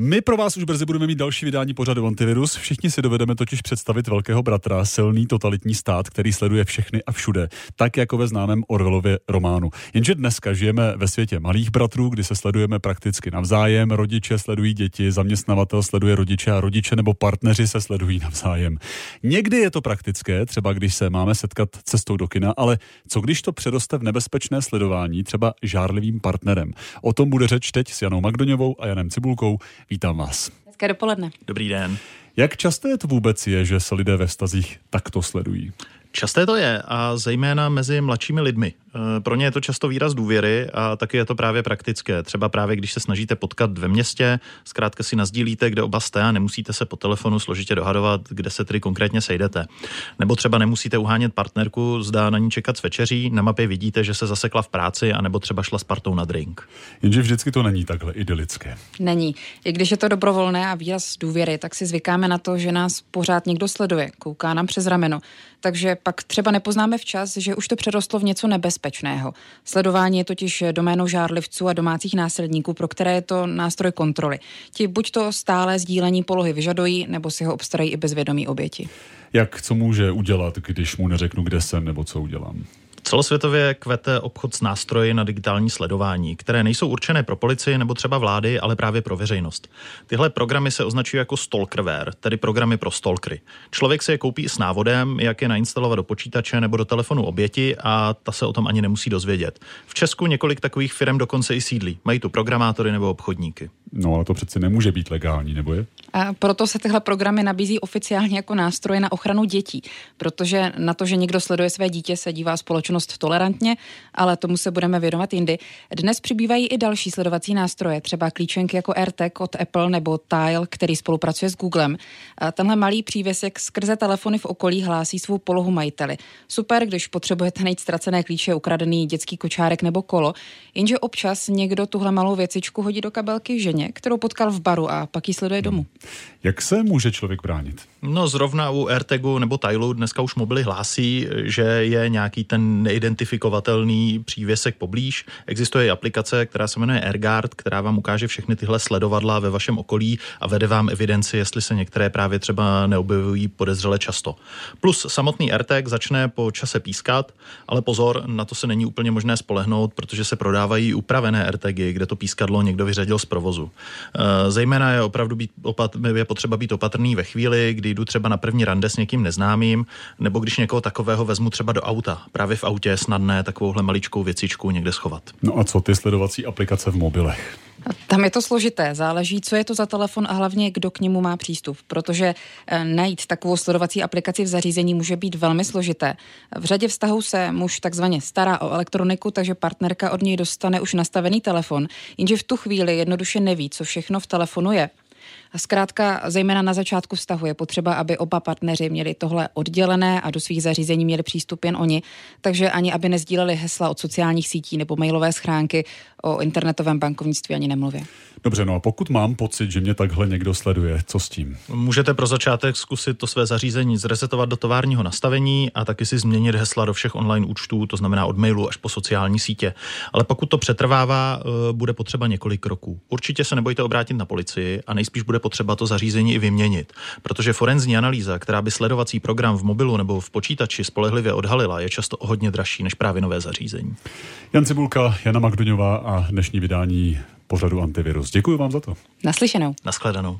My pro vás už brzy budeme mít další vydání pořadu Antivirus. Všichni si dovedeme totiž představit velkého bratra, silný totalitní stát, který sleduje všechny a všude, tak jako ve známém Orwellově románu. Jenže dneska žijeme ve světě malých bratrů, kdy se sledujeme prakticky navzájem, rodiče sledují děti, zaměstnavatel sleduje rodiče a rodiče nebo partneři se sledují navzájem. Někdy je to praktické, třeba když se máme setkat cestou do kina, ale co když to přeroste v nebezpečné sledování, třeba žárlivým partnerem? O tom bude řeč teď s Janou Magdoňovou a Janem Cibulkou. Vítám vás. Hezké dopoledne. Dobrý den. Jak časté to vůbec je, že se lidé ve vztazích takto sledují? Časté to je a zejména mezi mladšími lidmi. E, pro ně je to často výraz důvěry a taky je to právě praktické. Třeba právě když se snažíte potkat ve městě, zkrátka si nazdílíte, kde oba jste a nemusíte se po telefonu složitě dohadovat, kde se tedy konkrétně sejdete. Nebo třeba nemusíte uhánět partnerku, zdá na ní čekat s večeří, na mapě vidíte, že se zasekla v práci, anebo třeba šla s partou na drink. Jenže vždycky to není takhle idylické. Není. I když je to dobrovolné a výraz důvěry, tak si zvykáme na to, že nás pořád někdo sleduje, kouká nám přes rameno. Takže pak třeba nepoznáme včas, že už to přerostlo v něco nebezpečného. Sledování je totiž doménou žárlivců a domácích násilníků, pro které je to nástroj kontroly. Ti buď to stále sdílení polohy vyžadují, nebo si ho obstarají i bezvědomí oběti. Jak co může udělat, když mu neřeknu, kde jsem nebo co udělám? Celosvětově kvete obchod s nástroji na digitální sledování, které nejsou určené pro policii nebo třeba vlády, ale právě pro veřejnost. Tyhle programy se označují jako stalkerware, tedy programy pro stalkery. Člověk si je koupí s návodem, jak je nainstalovat do počítače nebo do telefonu oběti a ta se o tom ani nemusí dozvědět. V Česku několik takových firm dokonce i sídlí. Mají tu programátory nebo obchodníky. No ale to přece nemůže být legální, nebo je? A proto se tyhle programy nabízí oficiálně jako nástroje na ochranu dětí, protože na to, že někdo sleduje své dítě, se dívá společnost tolerantně, ale tomu se budeme věnovat jindy. Dnes přibývají i další sledovací nástroje, třeba klíčenky jako AirTag od Apple nebo Tile, který spolupracuje s Googlem. A tenhle malý přívěsek skrze telefony v okolí hlásí svou polohu majiteli. Super, když potřebujete najít ztracené klíče, ukradený dětský kočárek nebo kolo, jenže občas někdo tuhle malou věcičku hodí do kabelky ženě, kterou potkal v baru a pak ji sleduje domů. Jak se může člověk bránit? No zrovna u AirTagu nebo Tilu dneska už mobily hlásí, že je nějaký ten neidentifikovatelný přívěsek poblíž. Existuje i aplikace, která se jmenuje AirGuard, která vám ukáže všechny tyhle sledovadla ve vašem okolí a vede vám evidenci, jestli se některé právě třeba neobjevují podezřele často. Plus samotný AirTag začne po čase pískat, ale pozor, na to se není úplně možné spolehnout, protože se prodávají upravené AirTagy, kde to pískadlo někdo vyřadil z provozu. Eh, zejména je opravdu být opat- je potřeba být opatrný ve chvíli, kdy jdu třeba na první rande s někým neznámým, nebo když někoho takového vezmu třeba do auta. Právě v autě je snadné takovouhle maličkou věcičku někde schovat. No a co ty sledovací aplikace v mobilech? Tam je to složité, záleží, co je to za telefon a hlavně, kdo k němu má přístup, protože eh, najít takovou sledovací aplikaci v zařízení může být velmi složité. V řadě vztahů se muž takzvaně stará o elektroniku, takže partnerka od něj dostane už nastavený telefon, jenže v tu chvíli jednoduše neví, co všechno v telefonu je. A zkrátka, zejména na začátku vztahu je potřeba, aby oba partneři měli tohle oddělené a do svých zařízení měli přístup jen oni, takže ani aby nezdíleli hesla od sociálních sítí nebo mailové schránky o internetovém bankovnictví ani nemluvě. Dobře, no a pokud mám pocit, že mě takhle někdo sleduje, co s tím? Můžete pro začátek zkusit to své zařízení zresetovat do továrního nastavení a taky si změnit hesla do všech online účtů, to znamená od mailu až po sociální sítě. Ale pokud to přetrvává, eh, bude potřeba několik kroků. Určitě se nebojte obrátit na policii a nejspíš bude potřeba to zařízení i vyměnit, protože forenzní analýza, která by sledovací program v mobilu nebo v počítači spolehlivě odhalila, je často o hodně dražší než právě nové zařízení. Jan Cibulka, Jana Magduňová a dnešní vydání pořadu Antivirus. Děkuji vám za to. Naslyšenou. Naschledanou.